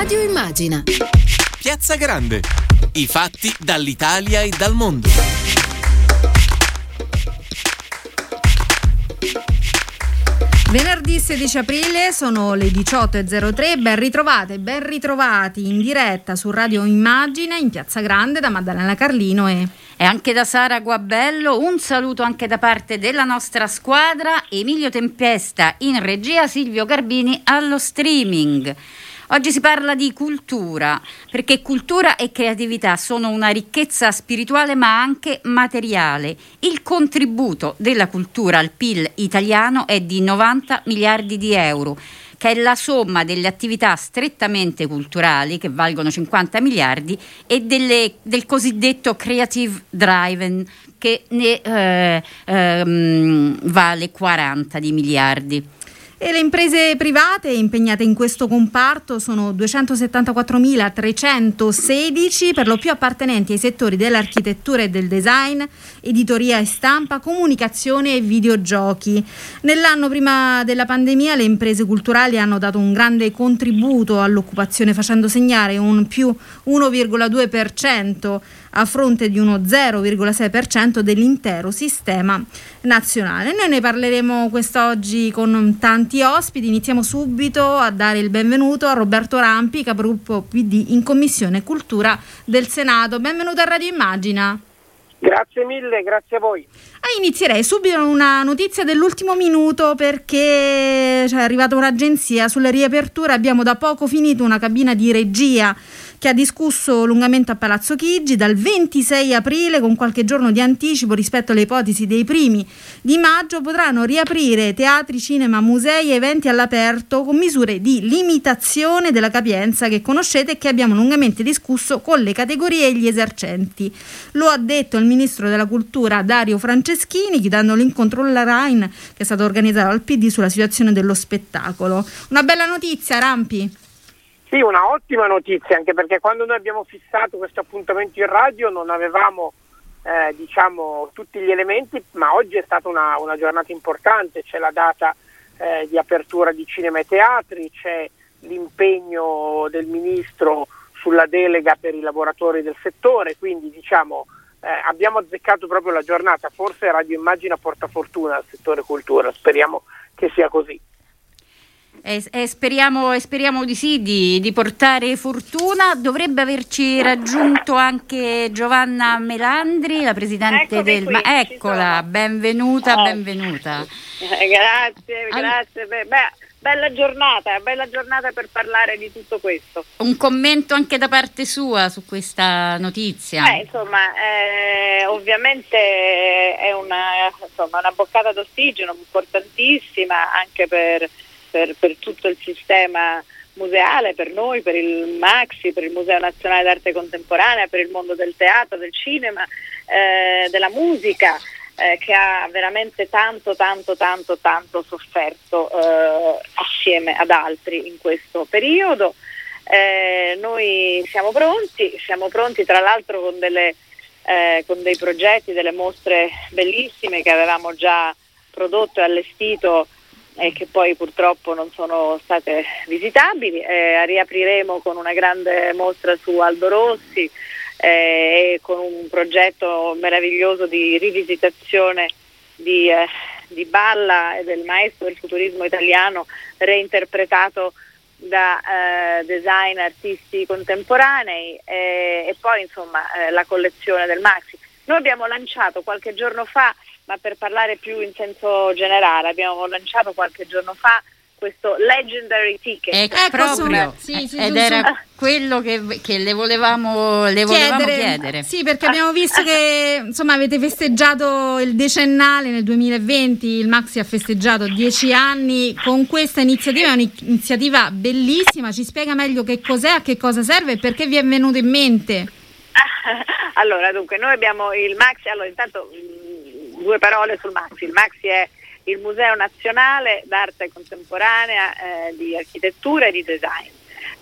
Radio Immagina. Piazza Grande. I fatti dall'Italia e dal mondo. Venerdì 16 aprile sono le 18.03, ben ritrovate, ben ritrovati in diretta su Radio Immagine in Piazza Grande da Maddalena Carlino e... E anche da Sara Guabello, un saluto anche da parte della nostra squadra, Emilio Tempesta in regia, Silvio Garbini allo streaming. Oggi si parla di cultura, perché cultura e creatività sono una ricchezza spirituale ma anche materiale. Il contributo della cultura al PIL italiano è di 90 miliardi di euro che è la somma delle attività strettamente culturali, che valgono 50 miliardi, e delle, del cosiddetto creative driven, che ne eh, ehm, vale 40 di miliardi. E le imprese private impegnate in questo comparto sono 274.316, per lo più appartenenti ai settori dell'architettura e del design, editoria e stampa, comunicazione e videogiochi. Nell'anno prima della pandemia le imprese culturali hanno dato un grande contributo all'occupazione facendo segnare un più 1,2% a fronte di uno 0,6% dell'intero sistema nazionale. Noi ne parleremo quest'oggi con tanti ospiti. Iniziamo subito a dare il benvenuto a Roberto Rampi, capogruppo PD in Commissione Cultura del Senato. Benvenuto a Radio Immagina. Grazie mille, grazie a voi. Ah, inizierei subito una notizia dell'ultimo minuto perché cioè, è arrivata un'agenzia sulla riapertura. Abbiamo da poco finito una cabina di regia che ha discusso lungamente a Palazzo Chigi dal 26 aprile con qualche giorno di anticipo rispetto alle ipotesi dei primi di maggio potranno riaprire teatri, cinema, musei e eventi all'aperto con misure di limitazione della capienza che conoscete e che abbiamo lungamente discusso con le categorie e gli esercenti. Lo ha detto il ministro della cultura Dario Franceschini chiudendo l'incontro online che è stato organizzato al PD sulla situazione dello spettacolo. Una bella notizia, Rampi. Sì, una ottima notizia, anche perché quando noi abbiamo fissato questo appuntamento in radio non avevamo eh, diciamo, tutti gli elementi, ma oggi è stata una, una giornata importante, c'è la data eh, di apertura di cinema e teatri, c'è l'impegno del Ministro sulla delega per i lavoratori del settore, quindi diciamo, eh, abbiamo azzeccato proprio la giornata, forse Radio Immagina porta fortuna al settore cultura, speriamo che sia così. E, e, speriamo, e, speriamo, di sì, di, di, portare fortuna. Dovrebbe averci raggiunto anche Giovanna Melandri, la presidente Eccomi del... Qui, Ma eccola, benvenuta, oh. benvenuta. Eh, grazie, grazie. Beh, bella giornata, bella giornata per parlare di tutto questo. Un commento anche da parte sua su questa notizia? Beh, insomma, eh, ovviamente è una, insomma, una boccata d'ossigeno importantissima anche per per, per tutto il sistema museale, per noi, per il Maxi, per il Museo Nazionale d'Arte Contemporanea, per il mondo del teatro, del cinema, eh, della musica, eh, che ha veramente tanto, tanto, tanto, tanto sofferto eh, assieme ad altri in questo periodo. Eh, noi siamo pronti, siamo pronti tra l'altro con, delle, eh, con dei progetti, delle mostre bellissime che avevamo già prodotto e allestito e che poi purtroppo non sono state visitabili. Eh, riapriremo con una grande mostra su Aldo Rossi eh, e con un progetto meraviglioso di rivisitazione di, eh, di Balla e del maestro del futurismo italiano reinterpretato da eh, design artisti contemporanei eh, e poi insomma eh, la collezione del Maxi. Noi abbiamo lanciato qualche giorno fa ma per parlare più in senso generale, abbiamo lanciato qualche giorno fa questo Legendary Ticket. Ecco, eh, proprio, sì, sì, ed era quello che, che, le volevamo, le volevamo chiedere. chiedere. Sì, perché abbiamo visto che insomma, avete festeggiato il decennale nel 2020, il Maxi ha festeggiato dieci anni con questa iniziativa, è un'iniziativa bellissima, ci spiega meglio che cos'è, a che cosa serve e perché vi è venuto in mente. allora, dunque, noi abbiamo il Maxi, allora intanto due parole sul Maxi. Il Maxi è il Museo Nazionale d'Arte Contemporanea eh, di Architettura e di Design.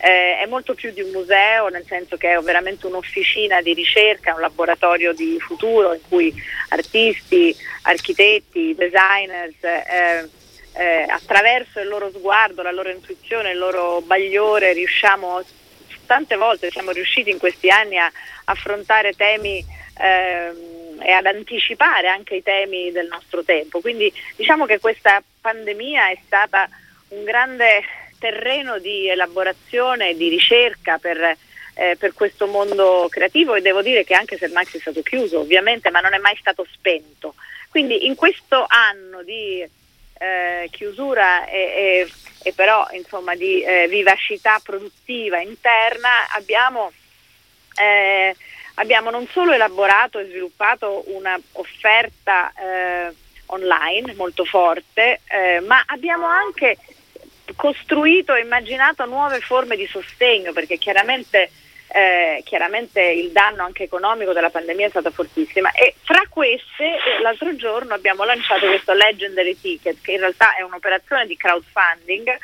Eh, è molto più di un museo, nel senso che è veramente un'officina di ricerca, un laboratorio di futuro in cui artisti, architetti, designers eh, eh attraverso il loro sguardo, la loro intuizione, il loro bagliore riusciamo tante volte siamo riusciti in questi anni a affrontare temi ehm, e ad anticipare anche i temi del nostro tempo. Quindi diciamo che questa pandemia è stata un grande terreno di elaborazione di ricerca per, eh, per, questo mondo creativo e devo dire che anche se il Max è stato chiuso ovviamente, ma non è mai stato spento. Quindi in questo anno di eh, chiusura e, e, e, però insomma di eh, vivacità produttiva interna abbiamo, eh, abbiamo, non solo elaborato e sviluppato una offerta eh, online molto forte, eh, ma abbiamo anche costruito e immaginato nuove forme di sostegno perché chiaramente, eh, chiaramente, il danno anche economico della pandemia è stato fortissimo e fra queste eh, l'altro giorno abbiamo lanciato questo Legendary Ticket che in realtà è un'operazione di crowdfunding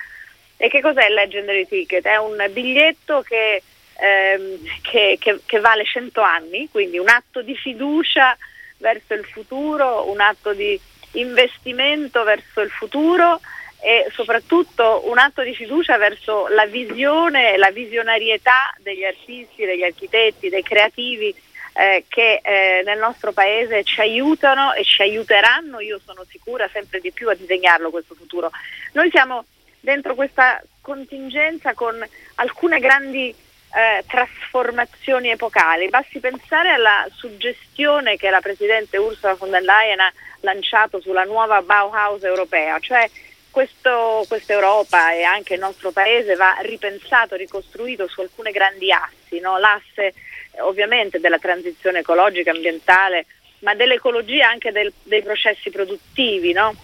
e che cos'è il Legendary Ticket? È un biglietto che, ehm, che, che, che vale 100 anni, quindi un atto di fiducia verso il futuro, un atto di investimento verso il futuro e soprattutto un atto di fiducia verso la visione e la visionarietà degli artisti, degli architetti, dei creativi eh, che eh, nel nostro paese ci aiutano e ci aiuteranno, io sono sicura, sempre di più a disegnarlo questo futuro. Noi siamo dentro questa contingenza con alcune grandi eh, trasformazioni epocali. Basti pensare alla suggestione che la Presidente Ursula von der Leyen ha lanciato sulla nuova Bauhaus europea, cioè questa Europa e anche il nostro Paese va ripensato, ricostruito su alcune grandi assi, no? l'asse eh, ovviamente della transizione ecologica, ambientale, ma dell'ecologia anche del, dei processi produttivi no?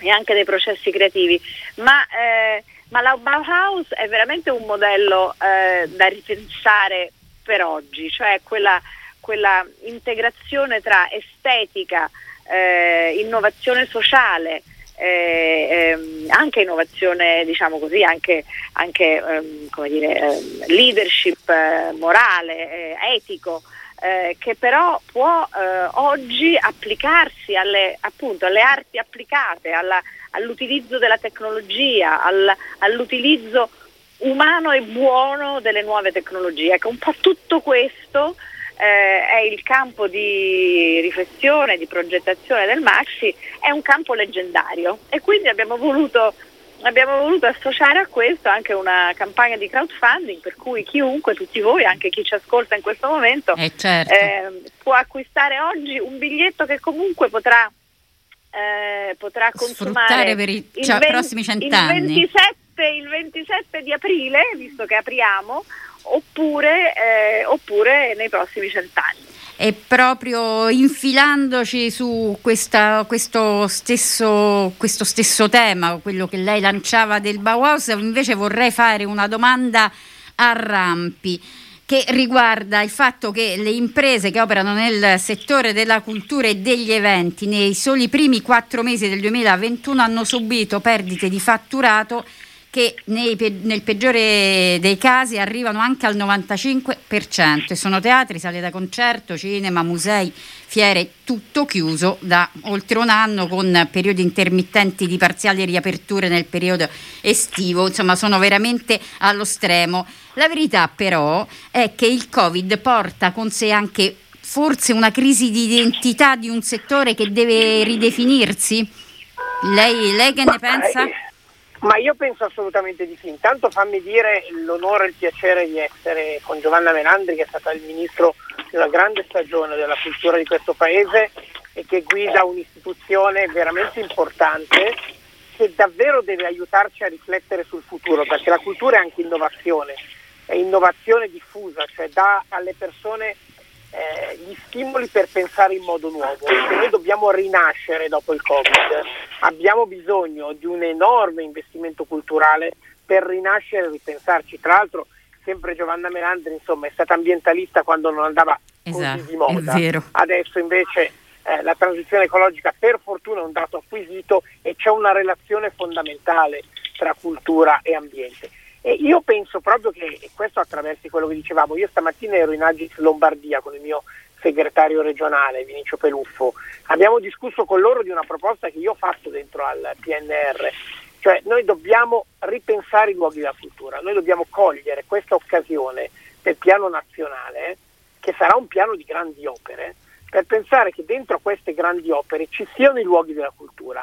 e anche dei processi creativi. Ma, eh, ma, la Bauhaus è veramente un modello eh, da ripensare per oggi, cioè quella, quella integrazione tra estetica, eh, innovazione sociale, eh, ehm, anche innovazione, diciamo così, anche, anche ehm, dire, ehm, leadership eh, morale, eh, etico, eh, che però può eh, oggi applicarsi alle, appunto, alle arti applicate, alla, all'utilizzo della tecnologia, al, all'utilizzo umano e buono delle nuove tecnologie. Ecco, un po' tutto questo eh, è il campo di riflessione, di progettazione del Maxi, è un campo leggendario e quindi abbiamo voluto, abbiamo voluto associare a questo anche una campagna di crowdfunding per cui chiunque, tutti voi, anche chi ci ascolta in questo momento, eh certo. eh, può acquistare oggi un biglietto che comunque potrà, eh, potrà consumare per i cioè, 20, prossimi cent'anni. Il 27, il 27 di aprile, visto che apriamo, oppure, eh, oppure nei prossimi cent'anni. E proprio infilandoci su questa, questo, stesso, questo, stesso, tema, quello che lei lanciava del Bauhaus, invece vorrei fare una domanda a Rampi che riguarda il fatto che le imprese che operano nel settore della cultura e degli eventi nei soli primi quattro mesi del 2021 hanno subito perdite di fatturato che nei, nel peggiore dei casi arrivano anche al 95% e sono teatri, sale da concerto, cinema, musei, fiere, tutto chiuso da oltre un anno con periodi intermittenti di parziali riaperture nel periodo estivo, insomma sono veramente allo stremo. La verità però è che il Covid porta con sé anche forse una crisi di identità di un settore che deve ridefinirsi? Lei, lei che ne pensa? Ma io penso assolutamente di sì. Intanto fammi dire l'onore e il piacere di essere con Giovanna Menandri, che è stata il ministro una grande stagione della cultura di questo paese e che guida un'istituzione veramente importante che davvero deve aiutarci a riflettere sul futuro, perché la cultura è anche innovazione, è innovazione diffusa, cioè dà alle persone eh, gli stimoli per pensare in modo nuovo. Se noi dobbiamo rinascere dopo il Covid, abbiamo bisogno di un enorme investimento culturale per rinascere e ripensarci. Tra l'altro, sempre Giovanna Melandri insomma, è stata ambientalista quando non andava esatto, così di moda. Adesso invece eh, la transizione ecologica per fortuna è un dato acquisito e c'è una relazione fondamentale tra cultura e ambiente. E io penso proprio che questo attraversi quello che dicevamo, io stamattina ero in Agis Lombardia con il mio segretario regionale Vinicio Peluffo, abbiamo discusso con loro di una proposta che io ho fatto dentro al PNR, cioè noi dobbiamo ripensare i luoghi della cultura, noi dobbiamo cogliere questa occasione del piano nazionale, che sarà un piano di grandi opere, per pensare che dentro queste grandi opere ci siano i luoghi della cultura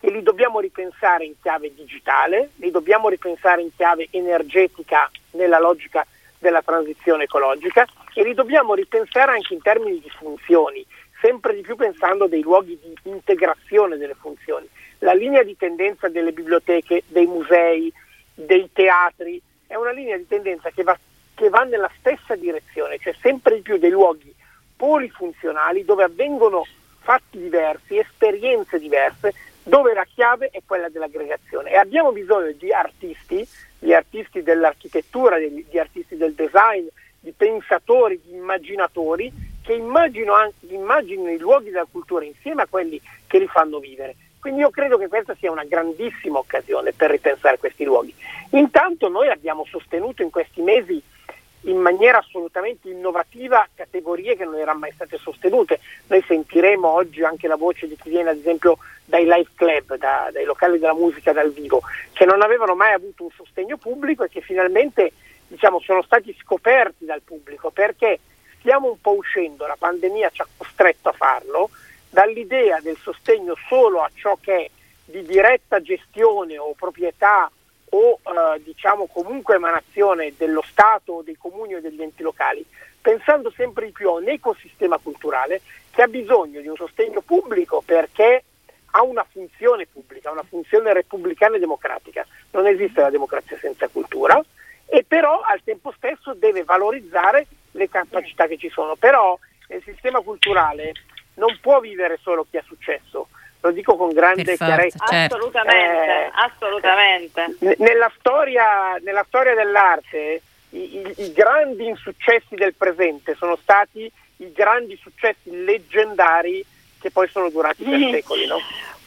e li dobbiamo ripensare in chiave digitale, li dobbiamo ripensare in chiave energetica nella logica della transizione ecologica e li dobbiamo ripensare anche in termini di funzioni, sempre di più pensando dei luoghi di integrazione delle funzioni. La linea di tendenza delle biblioteche, dei musei, dei teatri è una linea di tendenza che va, che va nella stessa direzione, cioè sempre di più dei luoghi polifunzionali dove avvengono fatti diversi, esperienze diverse, dove la chiave è quella dell'aggregazione e abbiamo bisogno di artisti, di artisti dell'architettura, di, di artisti del design, di pensatori, di immaginatori che immaginino, immaginino i luoghi della cultura insieme a quelli che li fanno vivere. Quindi io credo che questa sia una grandissima occasione per ripensare questi luoghi. Intanto noi abbiamo sostenuto in questi mesi in maniera assolutamente innovativa categorie che non erano mai state sostenute. Noi sentiremo oggi anche la voce di chi viene ad esempio dai live club, da, dai locali della musica dal vivo, che non avevano mai avuto un sostegno pubblico e che finalmente diciamo, sono stati scoperti dal pubblico perché stiamo un po' uscendo, la pandemia ci ha costretto a farlo, dall'idea del sostegno solo a ciò che è di diretta gestione o proprietà o eh, diciamo comunque emanazione dello Stato dei comuni o degli enti locali, pensando sempre di più a un ecosistema culturale che ha bisogno di un sostegno pubblico perché ha una funzione pubblica, una funzione repubblicana e democratica. Non esiste la democrazia senza cultura e però al tempo stesso deve valorizzare le capacità che ci sono. Però nel sistema culturale non può vivere solo chi ha successo, lo dico con grande chiarezza. Certo. Assolutamente, eh, assolutamente. nella, storia, nella, storia, dell'arte i, i, i grandi insuccessi del presente sono stati i grandi successi leggendari che poi sono durati per secoli. No?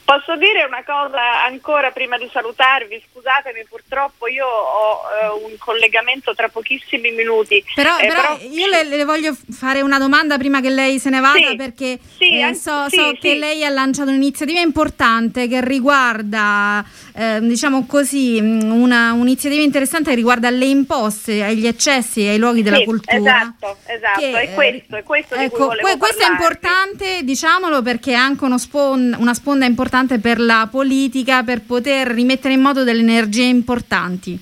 Posso dire una cosa ancora prima di salutarvi? Scusatemi, purtroppo io ho eh, un collegamento tra pochissimi minuti. Però, eh, però, però io le, le, voglio fare una domanda prima che lei se ne vada, sì, perché sì, eh, so, sì, so che lei ha lanciato un'iniziativa importante che riguarda, eh, diciamo così, mm, una, un'iniziativa interessante che riguarda le imposte agli eccessi e ai luoghi della cultura. Esatto, esatto, che, è questo, è questo ecco, que- Questo è importante, diciamolo, perché è anche spon- una sponda importante importante per la politica per poter rimettere in moto delle energie importanti.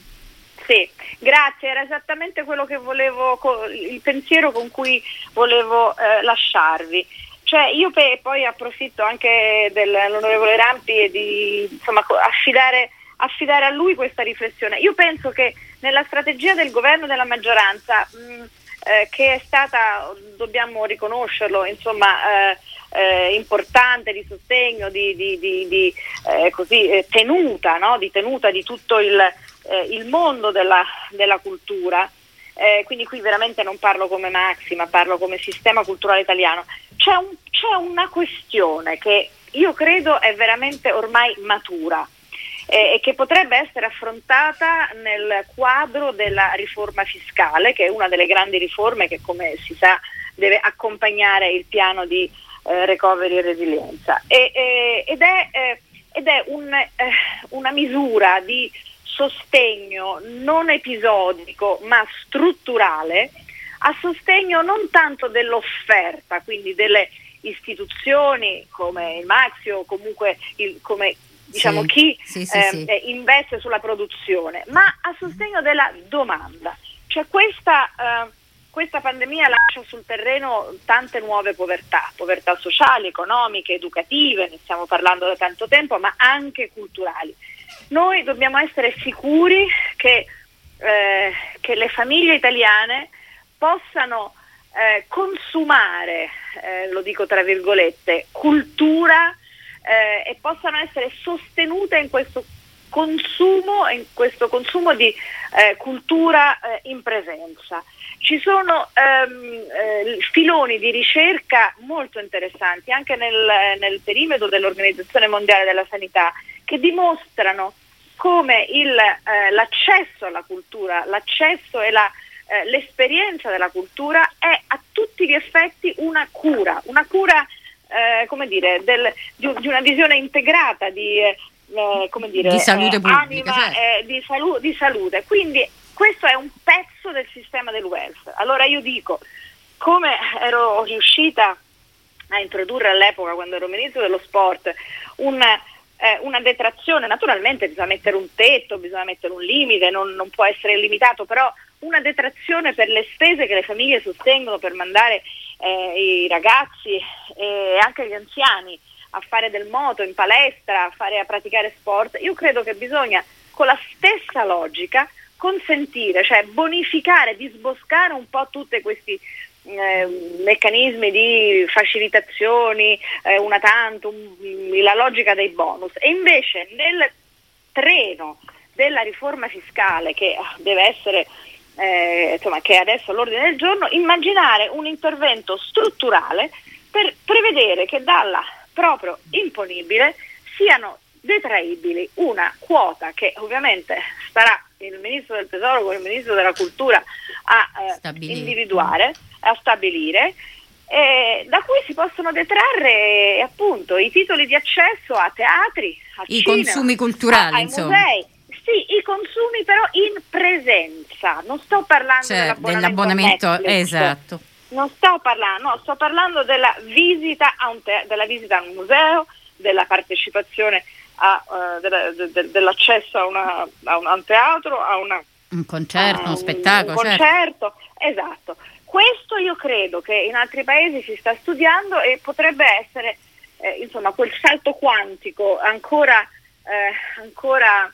Sì, grazie, era esattamente quello che volevo, il pensiero con cui volevo eh, lasciarvi. Cioè io pe- poi approfitto anche dell'onorevole Rampi e di insomma, affidare, affidare, a lui questa riflessione. Io penso che nella strategia del governo della maggioranza, mh, eh, che è stata, dobbiamo riconoscerlo, insomma, eh, eh, importante di sostegno, di, di, di, di eh, così, eh, tenuta, no? di tenuta di tutto il, eh, il mondo della, della cultura. Eh, quindi qui veramente non parlo come Maxi, ma parlo come sistema culturale italiano. C'è, un, c'è una questione che io credo è veramente ormai matura eh, e che potrebbe essere affrontata nel quadro della riforma fiscale, che è una delle grandi riforme che, come si sa, deve accompagnare il piano di eh, recovery e resilienza. E, e, ed è, eh, ed è un, eh, una misura di sostegno non episodico ma strutturale a sostegno non tanto dell'offerta, quindi delle istituzioni come il Maxi o comunque il, come diciamo, sì, chi sì, sì, eh, investe sulla produzione, ma a sostegno della domanda. Cioè questa eh, questa pandemia lascia sul terreno tante nuove povertà, povertà sociali, economiche, educative, ne stiamo parlando da tanto tempo, ma anche culturali. Noi dobbiamo essere sicuri che, eh, che le famiglie italiane possano eh, consumare, eh, lo dico tra virgolette, cultura eh, e possano essere sostenute in questo consumo, in questo consumo di eh, cultura eh, in presenza. Ci sono ehm, eh, filoni di ricerca molto interessanti anche nel, nel, perimetro dell'Organizzazione Mondiale della Sanità che dimostrano come il, eh, l'accesso alla cultura, l'accesso e la, eh, l'esperienza della cultura è a tutti gli effetti una cura, una cura eh, come dire, del, di, di, una visione integrata di, eh, come dire, di salute pubblica, anima, certo. di, salu- di salute. Quindi questo è un pezzo del sistema del welfare. Allora io dico, come ero riuscita a introdurre all'epoca, quando ero ministro dello sport, un, eh, una detrazione, naturalmente bisogna mettere un tetto, bisogna mettere un limite, non, non può essere limitato, però una detrazione per le spese che le famiglie sostengono per mandare eh, i ragazzi e anche gli anziani a fare del moto in palestra, a, fare, a praticare sport, io credo che bisogna con la stessa logica consentire, cioè bonificare, disboscare un po' tutti questi eh, meccanismi di facilitazioni, eh, una tantum, la logica dei bonus. E invece nel treno della riforma fiscale che deve essere eh, insomma, che è adesso all'ordine del giorno, immaginare un intervento strutturale per prevedere che dalla proprio imponibile siano detraibili una quota che ovviamente starà il Ministro del Tesoro con il Ministro della Cultura a eh, individuare, a stabilire, eh, da cui si possono detrarre appunto i titoli di accesso a teatri, a i cinema, consumi culturali, a, ai insomma. musei. Sì, i consumi però in presenza, non sto parlando Cioè, dell'abbonamento, dell'abbonamento, a esatto. Non sto parlando, no, sto parlando della visita a un, te- della visita a un museo, della partecipazione a, eh, della- de- de- dell'accesso a, una- a un, a un teatro, a una Un concerto, a uno spettacolo, un certo. concerto, esatto. Questo io credo che in altri paesi si sta studiando e potrebbe essere eh, insomma quel salto quantico ancora, eh, ancora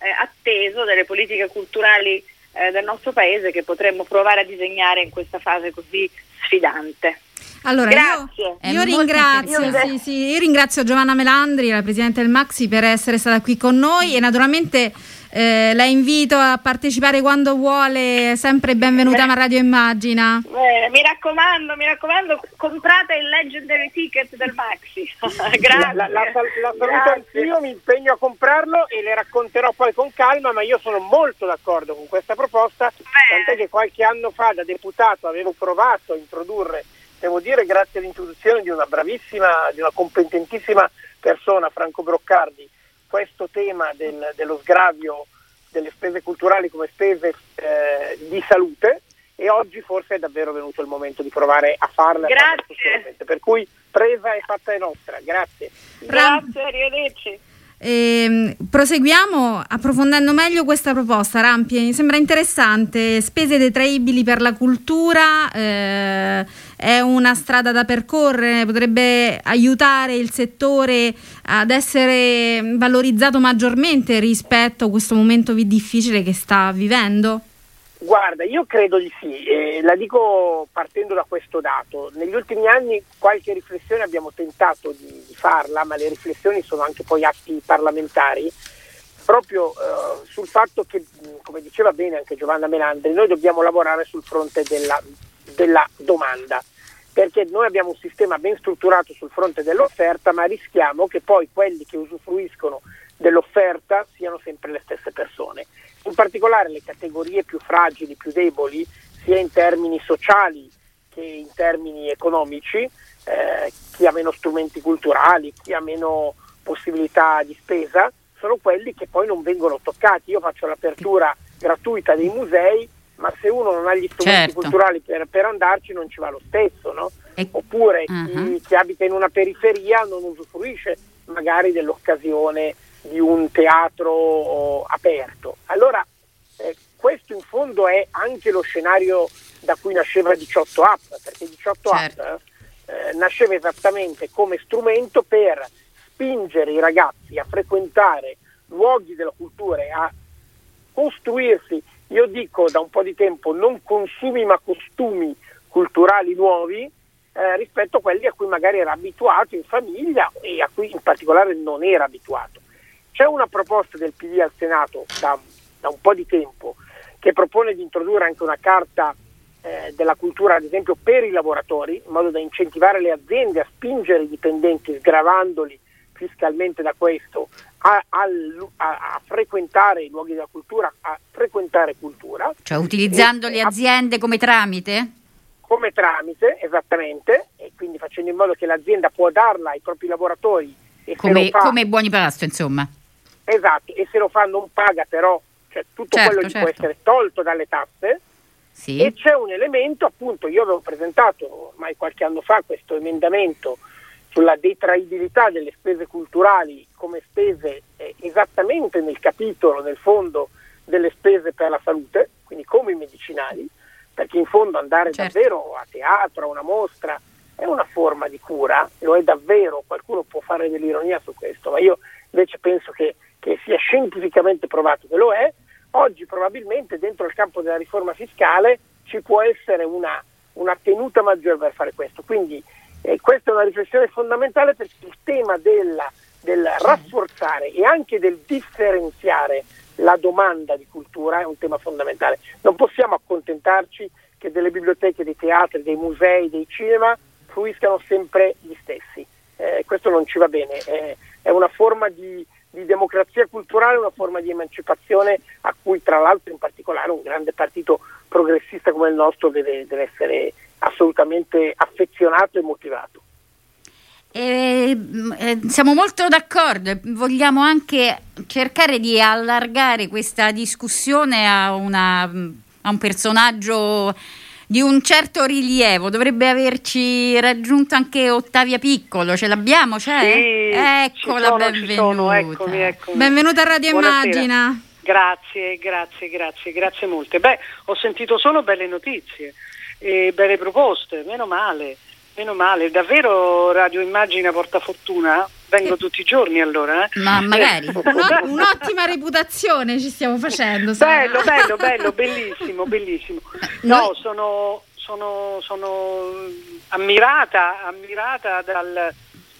eh, atteso delle politiche culturali eh, del nostro paese che potremmo provare a disegnare in questa fase così sfidante. Allora, Grazie. io, io ringrazio, sì, sì, io ringrazio Giovanna Melandri, la Presidente del Maxi, per essere stata qui con noi e naturalmente eh, la invito a partecipare quando vuole, sempre benvenuta a Radio Immagina. Bene, mi raccomando, mi raccomando, comprate il Legendary Ticket del Maxi. Grazie. La, la, la, la saluto Grazie. anch'io, mi impegno a comprarlo e le racconterò poi con calma, ma io sono molto d'accordo con questa proposta, tant'è che qualche anno fa da deputato avevo provato a introdurre, devo dire grazie all'introduzione di una bravissima, di una competentissima persona, Franco Broccardi, questo tema del- dello sgravio delle spese culturali come spese eh, di salute e oggi forse è davvero venuto il momento di provare a farla. Grazie. Per cui presa e fatta è nostra, grazie. Grazie, arrivederci. Ehm, proseguiamo approfondendo meglio questa proposta, Rampi. Mi sembra interessante. Spese detraibili per la cultura eh, è una strada da percorrere, potrebbe aiutare il settore ad essere valorizzato maggiormente rispetto a questo momento difficile che sta vivendo. Guarda, io credo di sì, eh, la dico partendo da questo dato. Negli ultimi anni qualche riflessione abbiamo tentato di, di farla, ma le riflessioni sono anche poi atti parlamentari, proprio eh, sul fatto che, come diceva bene anche Giovanna Melandri, noi dobbiamo lavorare sul fronte della, della domanda, perché noi abbiamo un sistema ben strutturato sul fronte dell'offerta, ma rischiamo che poi quelli che usufruiscono dell'offerta siano sempre le stesse persone in particolare le categorie più fragili, più deboli, sia in termini sociali che in termini economici, eh, chi ha meno strumenti culturali, chi ha meno possibilità di spesa, sono quelli che poi non vengono toccati. Io faccio l'apertura gratuita dei musei, ma se uno non ha gli strumenti Certo. culturali per, per andarci non ci va lo stesso, no? E- Oppure chi, Mhm. chi abita in una periferia non usufruisce magari dell'occasione di un teatro aperto. Allora, eh, questo in fondo è anche lo scenario da cui nasceva 18 App, perché 18 Certo. App eh, nasceva esattamente come strumento per spingere i ragazzi a frequentare luoghi della cultura e a costruirsi, io dico da un po' di tempo, non consumi ma costumi culturali nuovi eh, rispetto a quelli a cui magari era abituato in famiglia e a cui in particolare non era abituato. C'è una proposta del PD al Senato da, da un po' di tempo che propone di introdurre anche una carta eh, della cultura, ad esempio, per i lavoratori, in modo da incentivare le aziende a spingere i dipendenti, sgravandoli fiscalmente da questo, a, a- a frequentare i luoghi della cultura, a frequentare cultura. Cioè utilizzando E- le aziende come tramite? come tramite, esattamente, e quindi facendo in modo che l'azienda può darla ai propri lavoratori e Come, fa, come buoni pasto, insomma. esatto, e se lo fa non paga però, cioè tutto Certo, quello può certo. essere tolto dalle tasse Sì. E c'è un elemento, appunto, io avevo presentato ormai qualche anno fa questo emendamento sulla detraibilità delle spese culturali come spese eh, esattamente nel capitolo, nel fondo delle spese per la salute, quindi come i medicinali, perché in fondo andare Certo. davvero a teatro, a una mostra, è una forma di cura, lo è davvero, qualcuno può fare dell'ironia su questo, ma io invece penso che, che sia scientificamente provato che lo è. Oggi probabilmente dentro il campo della riforma fiscale ci può essere una, una tenuta maggiore per fare questo. Quindi eh, questa è una riflessione fondamentale perché il tema della, del rafforzare e anche del differenziare la domanda di cultura è un tema fondamentale. Non possiamo accontentarci che delle biblioteche, dei teatri, dei musei, dei cinema fruiscano sempre gli stessi. Eh, questo non ci va bene, eh, è una forma di, di democrazia culturale, una forma di emancipazione a cui tra l'altro in particolare un grande partito progressista come il nostro deve, deve essere assolutamente affezionato e motivato. Eh, eh, siamo molto d'accordo, e vogliamo anche cercare di allargare questa discussione a, una, a un personaggio di un certo rilievo. Dovrebbe averci raggiunto anche Ottavia Piccolo, ce l'abbiamo? C'è? Sì, Eccola, sono, benvenuta. eccomi, eccomi. Benvenuta a Radio Buonasera. Immagina. Grazie, grazie, grazie, grazie molte. Beh, ho sentito solo belle notizie e belle proposte, meno male, meno male. Davvero Radio Immagina porta fortuna? Vengo tutti i giorni allora. eh? Ma magari. Un'o- un'ottima reputazione ci stiamo facendo. Bello, bello, bello, bellissimo, bellissimo. No, sono, sono, sono ammirata, ammirata dal,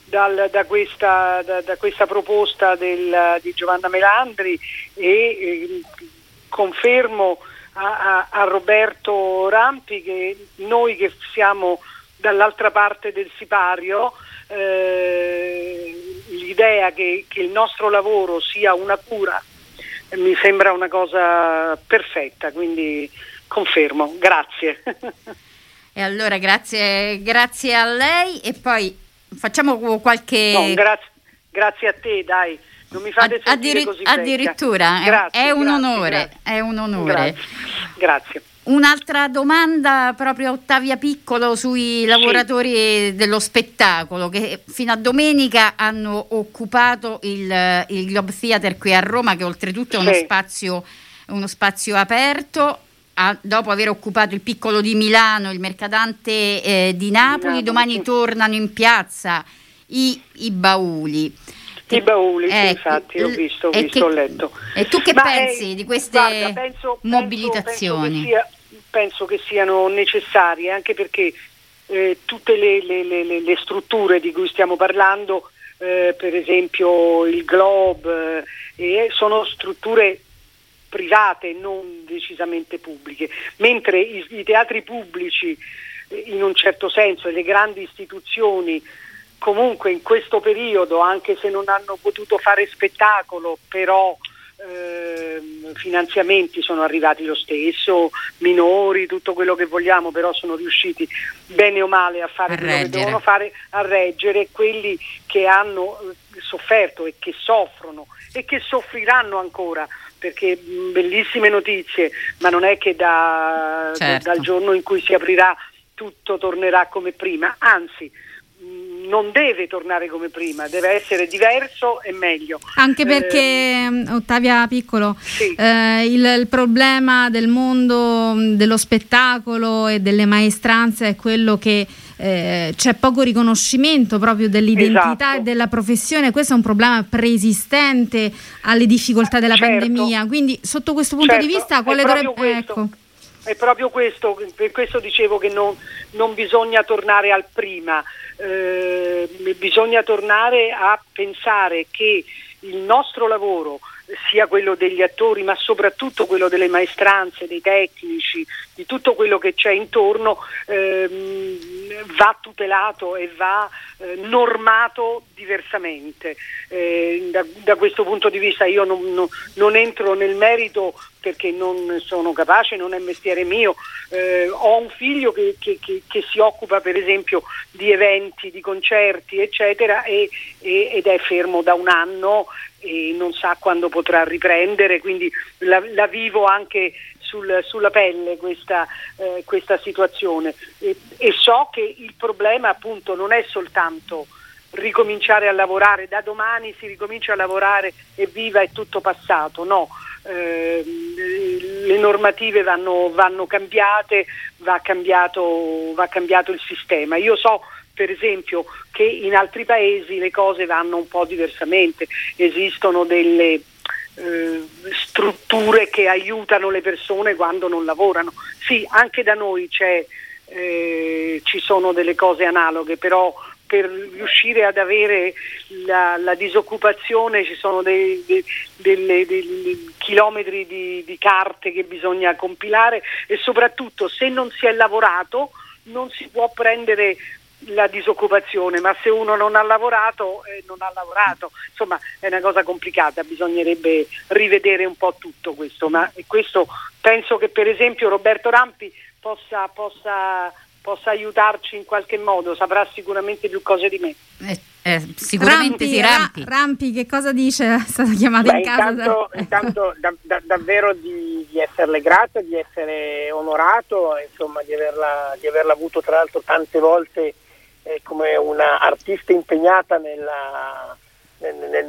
dal- da, questa, da- da questa proposta del- di Giovanna Melandri e eh, confermo a, a- a Roberto Rampi che noi che siamo dall'altra parte del sipario eh, l'idea che, che il nostro lavoro sia una cura mi sembra una cosa perfetta, quindi confermo, grazie. E allora grazie, grazie a lei. E poi facciamo qualche... No, grazie, grazie a te, dai, non mi fate sentire addiri- addirittura, è- Grazie, è, un grazie, onore, grazie. è un onore. Grazie. Un'altra domanda proprio a Ottavia Piccolo sui lavoratori dello spettacolo che fino a domenica hanno occupato il, il Globe Theatre qui a Roma che oltretutto è uno, Sì. spazio, uno spazio aperto. Ah, dopo aver occupato il piccolo di Milano, il mercatante eh, di Napoli, domani sì. tornano in piazza i, i bauli. I bauli, Ecco, infatti, ho visto, ho visto, che- ho letto. E tu che Ma, pensi eh, di queste guarda, penso- penso- mobilitazioni? Penso che, sia- penso che siano necessarie anche perché eh, tutte le, le- le- le- strutture di cui stiamo parlando, eh, per esempio il Globe, eh, sono strutture private, non decisamente pubbliche, mentre i, i teatri pubblici eh, in un certo senso e le grandi istituzioni comunque in questo periodo, anche se non hanno potuto fare spettacolo, però ehm, finanziamenti sono arrivati lo stesso, minori, tutto quello che vogliamo, però sono riusciti bene o male a fare A quello che devono fare, a reggere quelli che hanno eh, sofferto e che soffrono e che soffriranno ancora perché mh, bellissime notizie, ma non è che da- Certo. dal giorno in cui si aprirà tutto tornerà come prima, anzi non deve tornare come prima, deve essere diverso e meglio. Anche Eh, perché, Ottavia Piccolo, sì. eh, il, il problema del mondo mh, dello spettacolo e delle maestranze è quello che eh, c'è poco riconoscimento proprio dell'identità Esatto. e della professione. Questo è un problema preesistente alle difficoltà della Certo. pandemia. Quindi, sotto questo punto di Certo, vista, è quale dovrebbe. questo. Ecco. È proprio questo, per questo dicevo che non, non bisogna tornare al prima, eh, bisogna tornare a pensare che il nostro lavoro sia quello degli attori, ma soprattutto quello delle maestranze, dei tecnici, di tutto quello che c'è intorno, ehm, va tutelato e va eh, normato diversamente. Eh, da, da questo punto di vista io non, non- non entro nel merito perché non sono capace, non è mestiere mio. Eh, ho un figlio che, che- che- che si occupa per esempio di eventi, di concerti, eccetera, e- e- ed è fermo da un anno e non sa quando potrà riprendere, quindi la, la vivo anche sul, sulla pelle questa, eh, questa situazione e, e, so che il problema appunto non è soltanto ricominciare a lavorare, da domani si ricomincia a lavorare e viva è tutto passato, no, eh, le normative vanno, vanno cambiate, va cambiato, va cambiato il sistema. Io so per esempio che in altri paesi le cose vanno un po' diversamente, esistono delle eh, strutture che aiutano le persone quando non lavorano. Sì, anche da noi eh, ci sono delle cose analoghe, però per riuscire ad avere la, la disoccupazione ci sono dei, dei, delle, dei chilometri di, di carte che bisogna compilare e soprattutto se non si è lavorato non si può prendere la disoccupazione, ma se uno non ha lavorato, eh, non ha lavorato. Insomma, è una cosa complicata, bisognerebbe rivedere un po' tutto questo, ma questo penso che per esempio Roberto Rampi possa, possa, possa aiutarci in qualche modo, saprà sicuramente più cose di me. Eh. Eh, sicuramente Rampi, sì, Rampi. Ra- Rampi, che cosa dice? È stata chiamata Beh, in casa. Intanto, da... intanto da, da, davvero di, di, esserle grato, di essere onorato, insomma, di averla, di averla avuto tra l'altro tante volte eh, come una artista impegnata nella, nel, nel,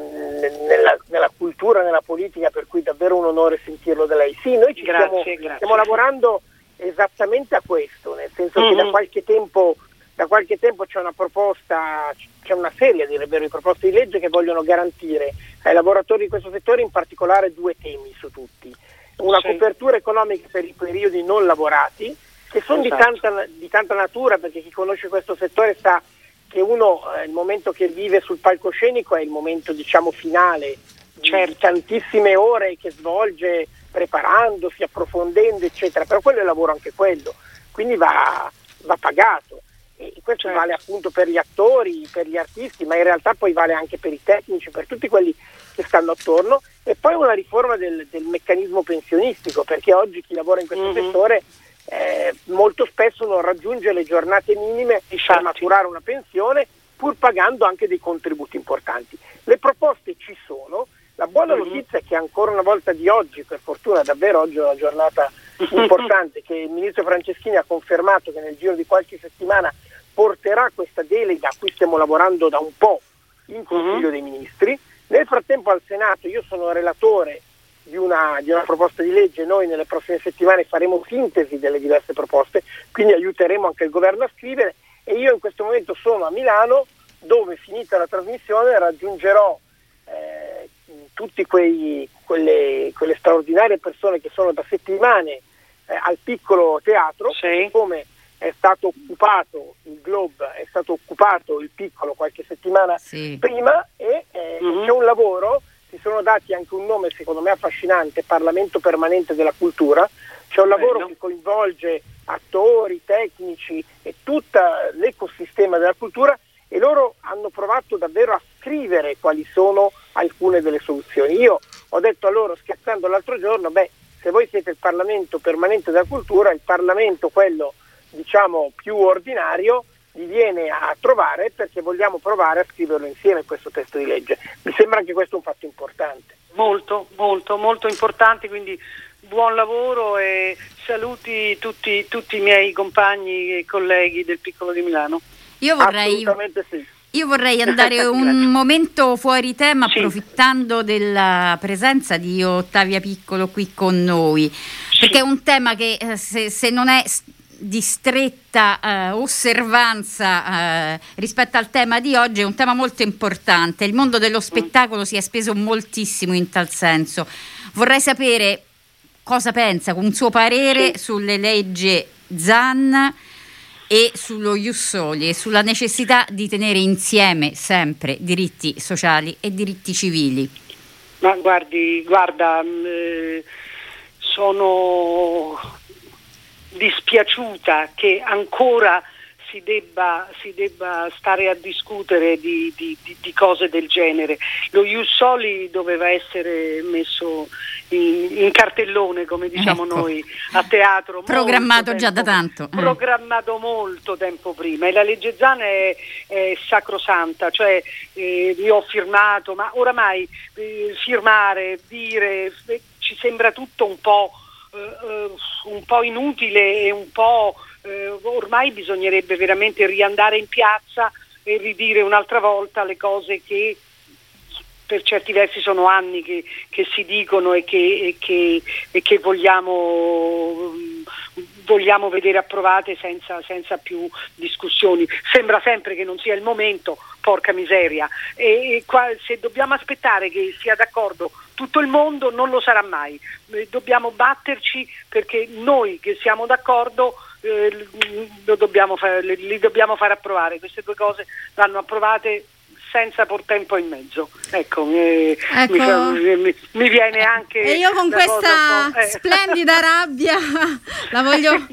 nella, nella, cultura, nella politica, per cui davvero un onore sentirlo da lei. Sì, noi ci grazie, stiamo, grazie. stiamo, lavorando esattamente a questo, nel senso mm-hmm. che da qualche, tempo, da qualche tempo c'è una proposta, c'è una serie di proposte di legge che vogliono garantire ai lavoratori di questo settore in particolare due temi su tutti. Una sì. copertura economica per i periodi non lavorati, che sono esatto. di, tanta, di, tanta, natura, perché chi conosce questo settore sa che uno, eh, il momento che vive sul palcoscenico è il momento diciamo finale di certo. tantissime ore che svolge preparandosi, approfondendo, eccetera, però quello è lavoro anche quello, quindi va, va pagato. E questo certo. vale appunto per gli attori, per gli artisti, ma in realtà poi vale anche per i tecnici, per tutti quelli che stanno attorno. E poi una riforma del, del meccanismo pensionistico, perché oggi chi lavora in questo mm-hmm. settore eh, molto spesso non raggiunge le giornate minime Infatti. per maturare una pensione pur pagando anche dei contributi importanti. Le proposte ci sono, la buona mm-hmm. notizia è che ancora una volta di oggi, per fortuna davvero oggi è una giornata importante, che il ministro Franceschini ha confermato che nel giro di qualche settimana porterà questa delega a cui stiamo lavorando da un po' in Consiglio mm-hmm. dei Ministri. Nel frattempo al Senato io sono relatore di una, di una, proposta di legge, noi nelle prossime settimane faremo sintesi delle diverse proposte, quindi aiuteremo anche il governo a scrivere e io in questo momento sono a Milano dove finita la trasmissione raggiungerò eh, tutte quelle, quelle, straordinarie persone che sono da settimane eh, al piccolo teatro, sì. come è stato occupato il Globe, è stato occupato il piccolo qualche settimana sì. prima e eh, mm-hmm. c'è un lavoro si sono dati anche un nome secondo me affascinante, Parlamento permanente della cultura, c'è un lavoro Bello. che coinvolge attori, tecnici e tutto l'ecosistema della cultura e loro hanno provato davvero a scrivere quali sono alcune delle soluzioni. Io ho detto a loro scherzando l'altro giorno, beh, se voi siete il Parlamento permanente della cultura, il Parlamento quello diciamo più ordinario, li viene a trovare perché vogliamo provare a scriverlo insieme questo testo di legge. Mi sembra anche questo un fatto importante. Molto, molto, molto importante, quindi buon lavoro e saluti tutti, tutti i miei compagni e colleghi del Piccolo di Milano. Io vorrei, sì. io vorrei andare un momento fuori tema sì. approfittando della presenza di Ottavia Piccolo qui con noi, perché è un tema che eh, se, se non è di stretta eh, osservanza eh, rispetto al tema di oggi è un tema molto importante. Il mondo dello spettacolo si è speso moltissimo in tal senso. Vorrei sapere cosa pensa, un suo parere sulle leggi ZAN e sullo Jussoli e sulla necessità di tenere insieme sempre diritti sociali e diritti civili. Ma guardi, guarda, mm, eh, sono dispiaciuta che ancora si debba, si debba stare a discutere di, di, di, cose del genere. Lo Ius Soli doveva essere messo in, in cartellone, come diciamo ecco. noi, a teatro. Programmato già da tanto. Eh. Programmato molto tempo prima e la legge Zan è, è sacrosanta, cioè eh, io ho firmato, ma oramai eh, firmare, dire, eh, ci sembra tutto un po' un po' inutile e un po' eh, ormai bisognerebbe veramente riandare in piazza e ridire un'altra volta le cose che per certi versi sono anni che, che si dicono e che, e che, e che vogliamo, vogliamo, vedere approvate senza, senza, più discussioni. Sembra sempre che non sia il momento, porca miseria. E, qua, se dobbiamo aspettare che sia d'accordo tutto il mondo non lo sarà mai. Dobbiamo batterci perché noi che siamo d'accordo eh, dobbiamo fare, li dobbiamo far approvare. Queste due cose vanno approvate senza portempo in mezzo. Ecco, mi, ecco. mi, mi viene anche... E io con questa eh. splendida rabbia la voglio...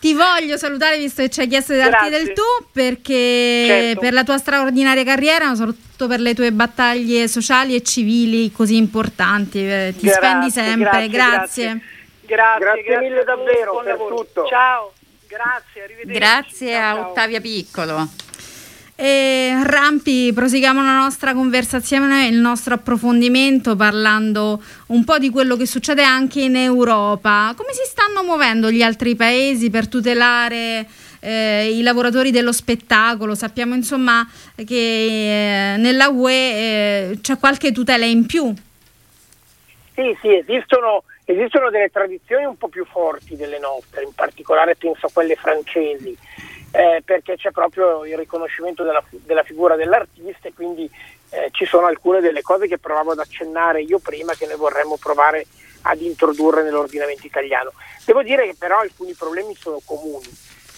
Ti voglio salutare visto che ci hai chiesto di darti del tu perché certo. per la tua straordinaria carriera, ma soprattutto per le tue battaglie sociali e civili così importanti. Eh, ti grazie, spendi sempre, grazie. Grazie, grazie, grazie mille davvero per tutto. Ciao, grazie, arrivederci. Grazie ciao, a ciao. Ottavia Piccolo. E Rampi, proseguiamo la nostra conversazione, il nostro approfondimento parlando un po' di quello che succede anche in Europa. Come si stanno muovendo gli altri paesi per tutelare eh, i lavoratori dello spettacolo? Sappiamo insomma che eh, nella UE eh, c'è qualche tutela in più. Sì, sì, esistono, esistono delle tradizioni un po' più forti delle nostre, in particolare penso a quelle francesi eh, perché c'è proprio il riconoscimento della, della figura dell'artista e quindi eh, ci sono alcune delle cose che provavo ad accennare io prima che noi vorremmo provare ad introdurre nell'ordinamento italiano. Devo dire che però alcuni problemi sono comuni.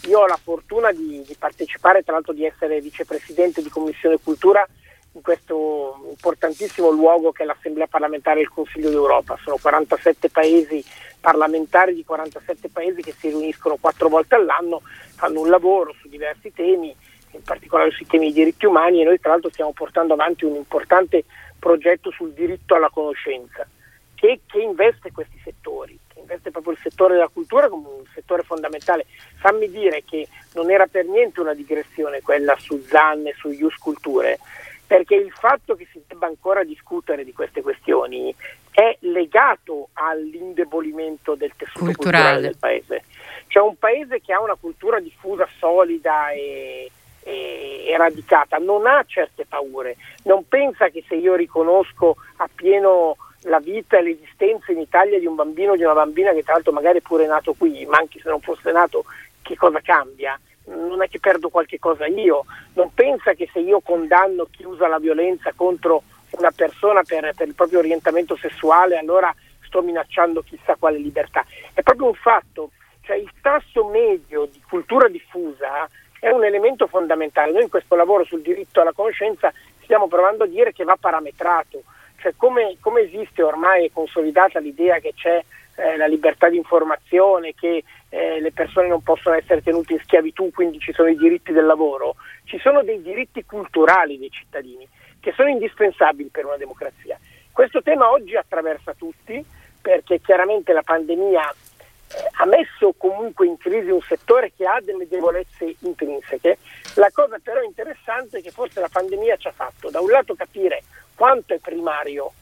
Io ho la fortuna di, di partecipare, tra l'altro di essere vicepresidente di Commissione Cultura in questo importantissimo luogo che è l'Assemblea parlamentare del Consiglio d'Europa. Sono 47 paesi parlamentari di 47 paesi che si riuniscono quattro volte all'anno, fanno un lavoro su diversi temi, in particolare sui temi dei diritti umani e noi tra l'altro stiamo portando avanti un importante progetto sul diritto alla conoscenza che, che investe questi settori, che investe proprio il settore della cultura come un settore fondamentale. Fammi dire che non era per niente una digressione quella su ZAN e su Ius Culture, perché il fatto che si debba ancora discutere di queste questioni è legato all'indebolimento del tessuto culturale, culturale del paese. C'è un paese che ha una cultura diffusa, solida e, e, radicata, non ha certe paure, non pensa che se io riconosco appieno la vita e l'esistenza in Italia di un bambino o di una bambina che tra l'altro magari è pure nato qui, ma anche se non fosse nato che cosa cambia? non è che perdo qualche cosa io, non pensa che se io condanno chi usa la violenza contro una persona per, per il proprio orientamento sessuale allora sto minacciando chissà quale libertà. È proprio un fatto, cioè il tasso medio di cultura diffusa è un elemento fondamentale. Noi in questo lavoro sul diritto alla conoscenza stiamo provando a dire che va parametrato, cioè come, come esiste ormai consolidata l'idea che c'è eh, la libertà di informazione, che eh, le persone non possono essere tenute in schiavitù, quindi ci sono i diritti del lavoro, ci sono dei diritti culturali dei cittadini che sono indispensabili per una democrazia. Questo tema oggi attraversa tutti perché chiaramente la pandemia ha messo comunque in crisi un settore che ha delle debolezze intrinseche. La cosa però interessante è che forse la pandemia ci ha fatto da un lato capire quanto è primario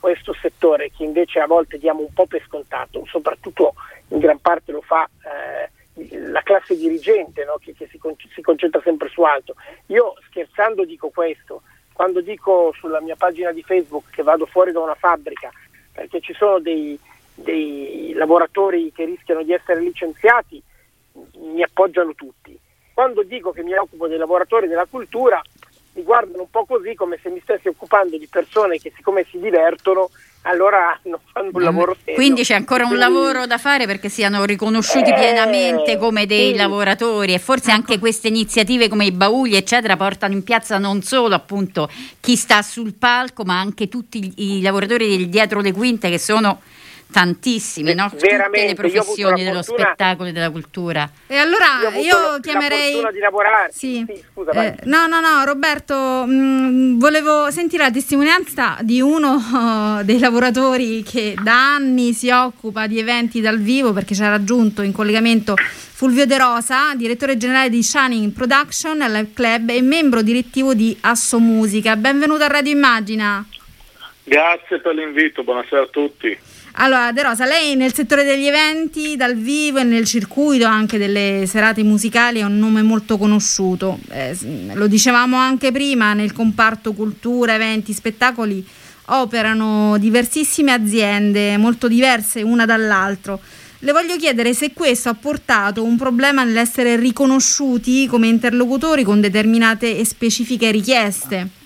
questo settore che invece a volte diamo un po' per scontato, soprattutto in gran parte lo fa eh, la classe dirigente no? che, che si, con- si, concentra sempre su altro. Io scherzando dico questo, quando dico sulla mia pagina di Facebook che vado fuori da una fabbrica perché ci sono dei, dei lavoratori che rischiano di essere licenziati, mi appoggiano tutti. Quando dico che mi occupo dei lavoratori della cultura, mi guardano un po' così come se mi stessi occupando di persone che siccome si divertono allora non fanno un lavoro serio. Quindi c'è ancora un lavoro da fare perché siano riconosciuti eh, pienamente come dei sì. lavoratori e forse anche ecco. queste iniziative come i bauli eccetera portano in piazza non solo appunto chi sta sul palco ma anche tutti i lavoratori dietro le quinte che sono tantissimi, no? tutte le professioni dello fortuna... spettacolo e della cultura. E allora io, io chiamerei... La di lavorare. Sì. sì scusa, eh, no, no, no, Roberto, mh, mm, volevo sentire la testimonianza di uno uh, dei lavoratori che da anni si occupa di eventi dal vivo perché ci ha raggiunto in collegamento Fulvio De Rosa, direttore generale di Shining Production al club e membro direttivo di Asso Musica. Benvenuto a Radio Immagina. Grazie per l'invito, buonasera a tutti. Allora, De Rosa, lei nel settore degli eventi dal vivo e nel circuito anche delle serate musicali è un nome molto conosciuto. Eh, lo dicevamo anche prima, nel comparto cultura, eventi, spettacoli operano diversissime aziende, molto diverse una dall'altra. Le voglio chiedere se questo ha portato un problema nell'essere riconosciuti come interlocutori con determinate e specifiche richieste.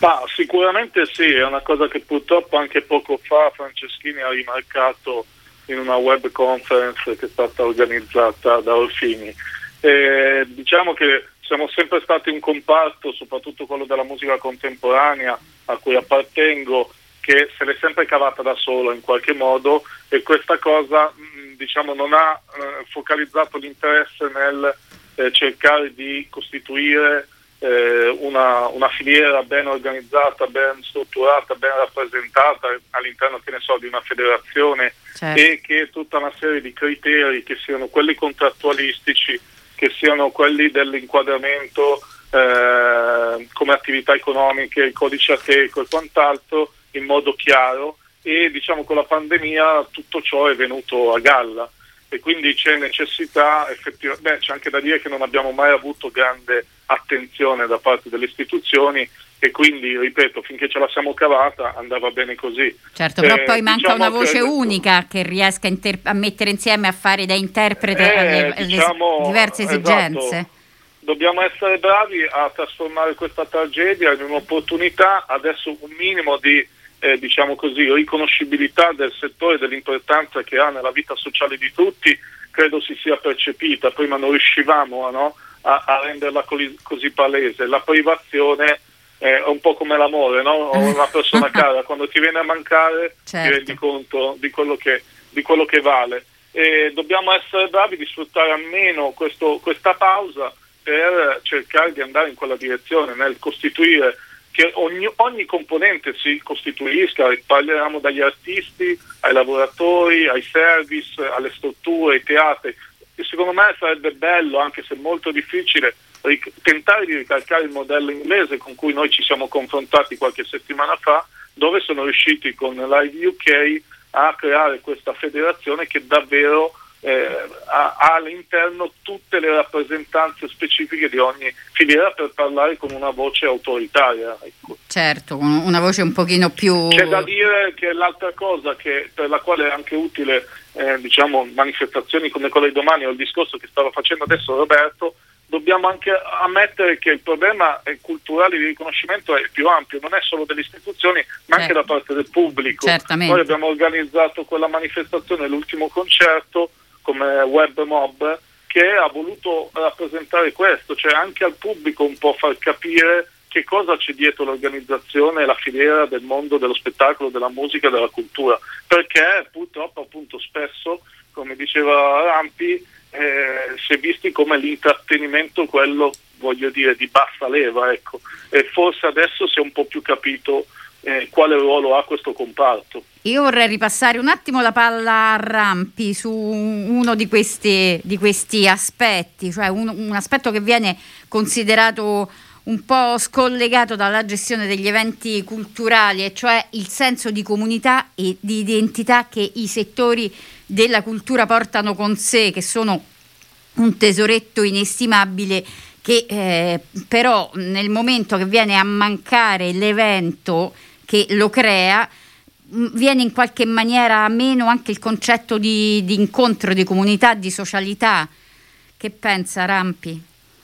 Ma sicuramente sì, è una cosa che purtroppo anche poco fa Franceschini ha rimarcato in una web conference che è stata organizzata da Orfini. E diciamo che siamo sempre stati un comparto, soprattutto quello della musica contemporanea a cui appartengo, che se l'è sempre cavata da solo in qualche modo e questa cosa diciamo, non ha eh, focalizzato l'interesse nel eh, cercare di costituire una, una, filiera ben organizzata, ben strutturata, ben rappresentata all'interno so, di una federazione certo. e che tutta una serie di criteri che siano quelli contrattualistici, che siano quelli dell'inquadramento eh, come attività economiche, il codice ateco e quant'altro in modo chiaro e diciamo con la pandemia tutto ciò è venuto a galla e quindi c'è necessità effettivamente, beh, c'è anche da dire che non abbiamo mai avuto grande attenzione da parte delle istituzioni e quindi, ripeto, finché ce la siamo cavata andava bene così. Certo, però eh, poi manca diciamo una voce che, unica che riesca a, inter- a, mettere insieme, a fare da interprete eh, alle, alle diciamo, diverse esatto. esigenze. Esatto. Dobbiamo essere bravi a trasformare questa tragedia in un'opportunità, adesso un minimo di eh, diciamo così, riconoscibilità del settore, dell'importanza che ha nella vita sociale di tutti, credo si sia percepita. Prima non riuscivamo no, a, a, renderla così, così, palese. La privazione è un po' come l'amore, no? una persona cara, quando ti viene a mancare certo. ti rendi conto di quello che, di quello che vale. E dobbiamo essere bravi di sfruttare almeno questo, questa pausa per cercare di andare in quella direzione, nel costituire che ogni, ogni, componente si costituisca, parliamo dagli artisti ai lavoratori, ai service, alle strutture, ai teatri. E secondo me sarebbe bello, anche se molto difficile, ric- tentare di ricalcare il modello inglese con cui noi ci siamo confrontati qualche settimana fa, dove sono riusciti con Live UK a creare questa federazione che davvero eh, ha, ha, all'interno tutte le rappresentanze specifiche di ogni filiera per parlare con una voce autoritaria. Ecco. Certo, una voce un pochino più... C'è da dire che l'altra cosa che, per la quale è anche utile eh, diciamo, manifestazioni come quella di domani o il discorso che stava facendo adesso Roberto, dobbiamo anche ammettere che il problema culturale di riconoscimento è più ampio, non è solo delle istituzioni ma anche certo. da parte del pubblico. Certamente. Noi abbiamo organizzato quella manifestazione, l'ultimo concerto, come Web Mob che ha voluto rappresentare questo, cioè anche al pubblico un po' far capire che cosa c'è dietro l'organizzazione e la filiera del mondo dello spettacolo, della musica e della cultura, perché purtroppo appunto spesso, come diceva Rampi, eh, si è visti come l'intrattenimento quello, voglio dire, di bassa leva, ecco, e forse adesso si è un po' più capito eh, quale ruolo ha questo comparto. Io vorrei ripassare un attimo la palla a Rampi su uno di questi, di questi aspetti, cioè un, un aspetto che viene considerato un po' scollegato dalla gestione degli eventi culturali, e cioè il senso di comunità e di identità che i settori della cultura portano con sé, che sono un tesoretto inestimabile che eh, però nel momento che viene a mancare l'evento che lo crea, viene in qualche maniera meno anche il concetto di, di incontro, di comunità, di socialità. Che pensa Rampi?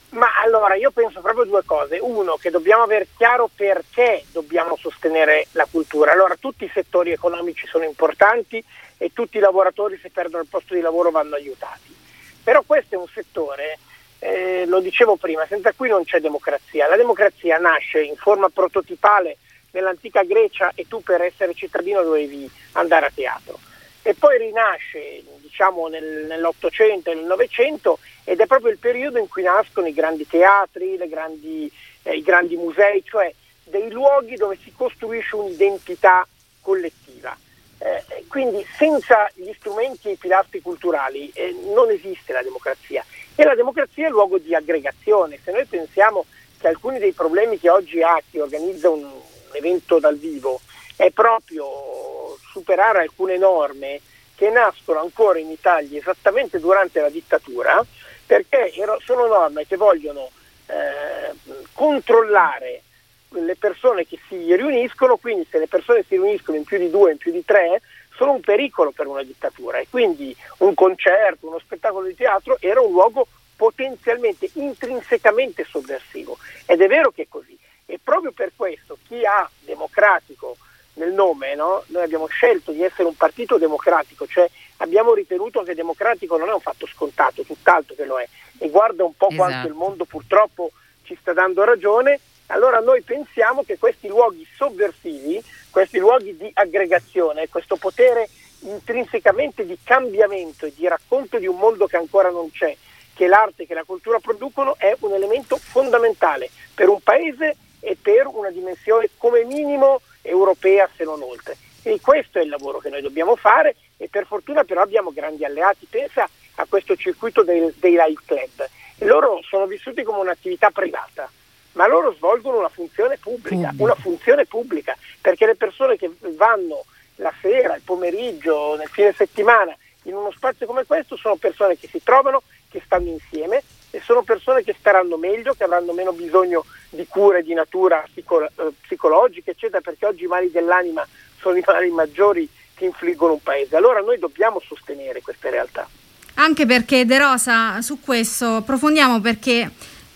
Ma allora io penso proprio due cose. Uno, che dobbiamo aver chiaro perché dobbiamo sostenere la cultura. Allora tutti i settori economici sono importanti e tutti i lavoratori se perdono il posto di lavoro vanno aiutati. Però questo è un settore, eh, lo dicevo prima, senza cui non c'è democrazia. La democrazia nasce in forma prototipale nell'antica Grecia e tu per essere cittadino dovevi andare a teatro. E poi rinasce diciamo, nel, nell'Ottocento e nel Novecento ed è proprio il periodo in cui nascono i grandi teatri, grandi, eh, i grandi musei, cioè dei luoghi dove si costruisce un'identità collettiva. Eh, quindi senza gli strumenti e i pilastri culturali eh, non esiste la democrazia e la democrazia è luogo di aggregazione. Se noi pensiamo che alcuni dei problemi che oggi ha chi organizza un, evento dal vivo è proprio superare alcune norme che nascono ancora in Italia esattamente durante la dittatura, perché sono norme che vogliono eh, controllare le persone che si riuniscono, quindi se le persone si riuniscono in più di due, in più di tre, sono un pericolo per una dittatura. E quindi un concerto, uno spettacolo di teatro era un luogo potenzialmente, intrinsecamente sovversivo. Ed è vero che è così e proprio per questo chi ha democratico nel nome, no? noi abbiamo scelto di essere un partito democratico, cioè abbiamo ritenuto che democratico non è un fatto scontato, tutt'altro che lo è e guarda un po' esatto. quanto il mondo purtroppo ci sta dando ragione, allora noi pensiamo che questi luoghi sovversivi, questi luoghi di aggregazione, questo potere intrinsecamente di cambiamento e di racconto di un mondo che ancora non c'è, che l'arte e la cultura producono, è un elemento fondamentale per un paese e per una dimensione come minimo europea se non oltre. Quindi questo è il lavoro che noi dobbiamo fare e per fortuna però abbiamo grandi alleati. Pensa a questo circuito dei, dei live club. E loro sono vissuti come un'attività privata, ma loro svolgono una funzione pubblica, mm. una funzione pubblica, perché le persone che vanno la sera, il pomeriggio, nel fine settimana in uno spazio come questo sono persone che si trovano, che stanno insieme e sono persone che staranno meglio, che avranno meno bisogno di cure di natura psicolo- eh, psicologica, eccetera, perché oggi i mali dell'anima sono i mali maggiori che infliggono un paese. Allora noi dobbiamo sostenere queste realtà. Anche perché De Rosa, su questo approfondiamo perché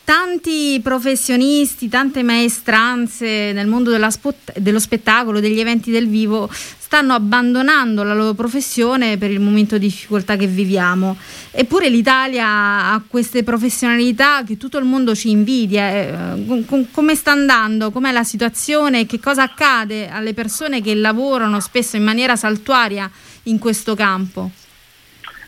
tanti professionisti, tante maestranze nel mondo spot- dello spettacolo, degli eventi del vivo, stanno abbandonando la loro professione per il momento di difficoltà che viviamo. Eppure l'Italia ha queste professionalità che tutto il mondo ci invidia. Eh, come sta andando? Com'è la situazione? Che cosa accade alle persone che lavorano spesso in maniera saltuaria in questo campo?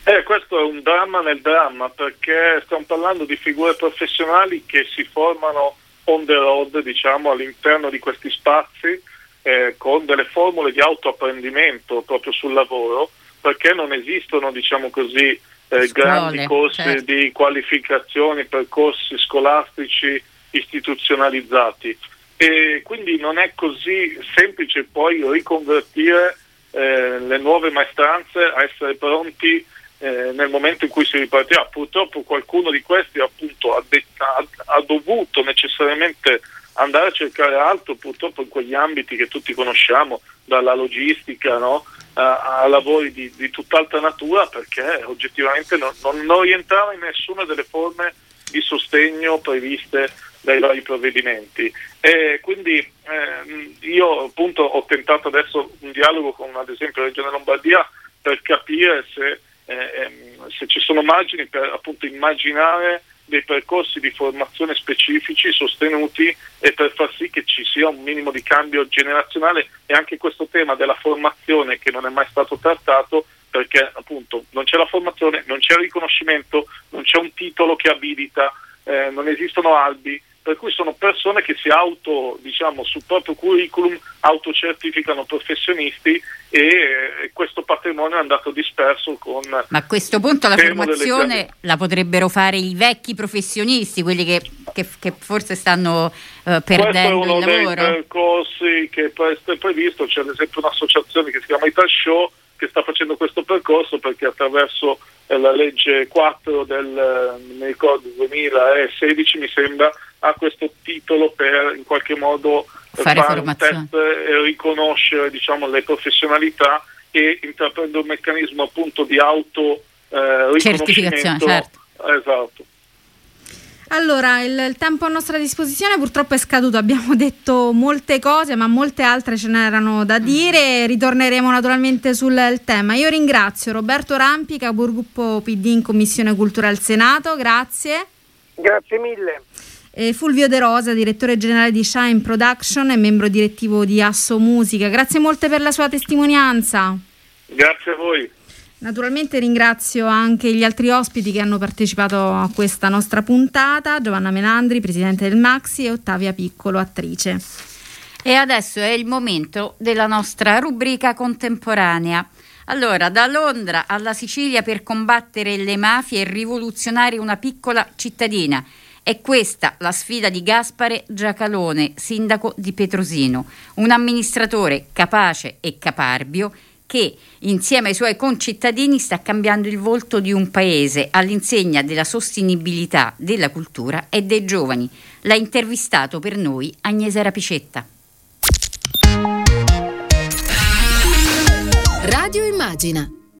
Eh, questo è un dramma nel dramma perché stiamo parlando di figure professionali che si formano on the road, diciamo, all'interno di questi spazi eh, con delle formule di autoapprendimento proprio sul lavoro, perché non esistono, diciamo così, eh, grandi corsi certo. di qualificazioni, percorsi scolastici istituzionalizzati. E quindi non è così semplice poi riconvertire eh, le nuove maestranze a essere pronti eh, nel momento in cui si ripartirà. Purtroppo qualcuno di questi appunto ha, de- ha, ha dovuto necessariamente andare a cercare altro purtroppo in quegli ambiti che tutti conosciamo, dalla logistica no? a, a, lavori di, di, tutt'altra natura, perché oggettivamente non, non, non, rientrava in nessuna delle forme di sostegno previste dai vari provvedimenti. E quindi eh, io appunto ho tentato adesso un dialogo con ad esempio la Regione Lombardia per capire se, ehm, se ci sono margini per appunto immaginare dei percorsi di formazione specifici sostenuti e per far sì che ci sia un minimo di cambio generazionale e anche questo tema della formazione che non è mai stato trattato perché appunto non c'è la formazione, non c'è il riconoscimento, non c'è un titolo che abilita, eh, non esistono albi, per cui sono persone che si auto, diciamo, sul proprio curriculum autocertificano professionisti e eh, questo patrimonio è andato disperso con... Ma a questo punto la formazione la potrebbero fare i vecchi professionisti, quelli che, che, che forse stanno uh, perdendo il lavoro? Questo è uno dei percorsi che è previsto, c'è ad esempio un'associazione che si chiama Ital Show che sta facendo questo percorso perché attraverso eh, la legge 4 del eh, mi ricordo, 2016 mi sembra ha questo titolo per in qualche modo fare, fare un test e riconoscere diciamo, le professionalità e intraprendere un meccanismo appunto di auto eh, certificazione certo. esatto allora, il, il, tempo a nostra disposizione purtroppo è scaduto, abbiamo detto molte cose, ma molte altre ce n'erano da mm. dire, ritorneremo naturalmente sul tema. Io ringrazio Roberto Rampi, capogruppo PD in Commissione Cultura al Senato, grazie. Grazie mille. E Fulvio De Rosa, direttore generale di Shine Production e membro direttivo di Asso Musica. Grazie molte per la sua testimonianza. Grazie a voi. Naturalmente ringrazio anche gli altri ospiti che hanno partecipato a questa nostra puntata, Giovanna Menandri, presidente del Maxi e Ottavia Piccolo, attrice. E adesso è il momento della nostra rubrica contemporanea. Allora, da Londra alla Sicilia per combattere le mafie e rivoluzionare una piccola cittadina. È questa la sfida di Gaspare Giacalone, sindaco di Petrosino, un amministratore capace e caparbio che insieme ai suoi concittadini sta cambiando il volto di un paese all'insegna della sostenibilità della cultura e dei giovani. L'ha intervistato per noi Agnese Rapicetta. Radio Immagina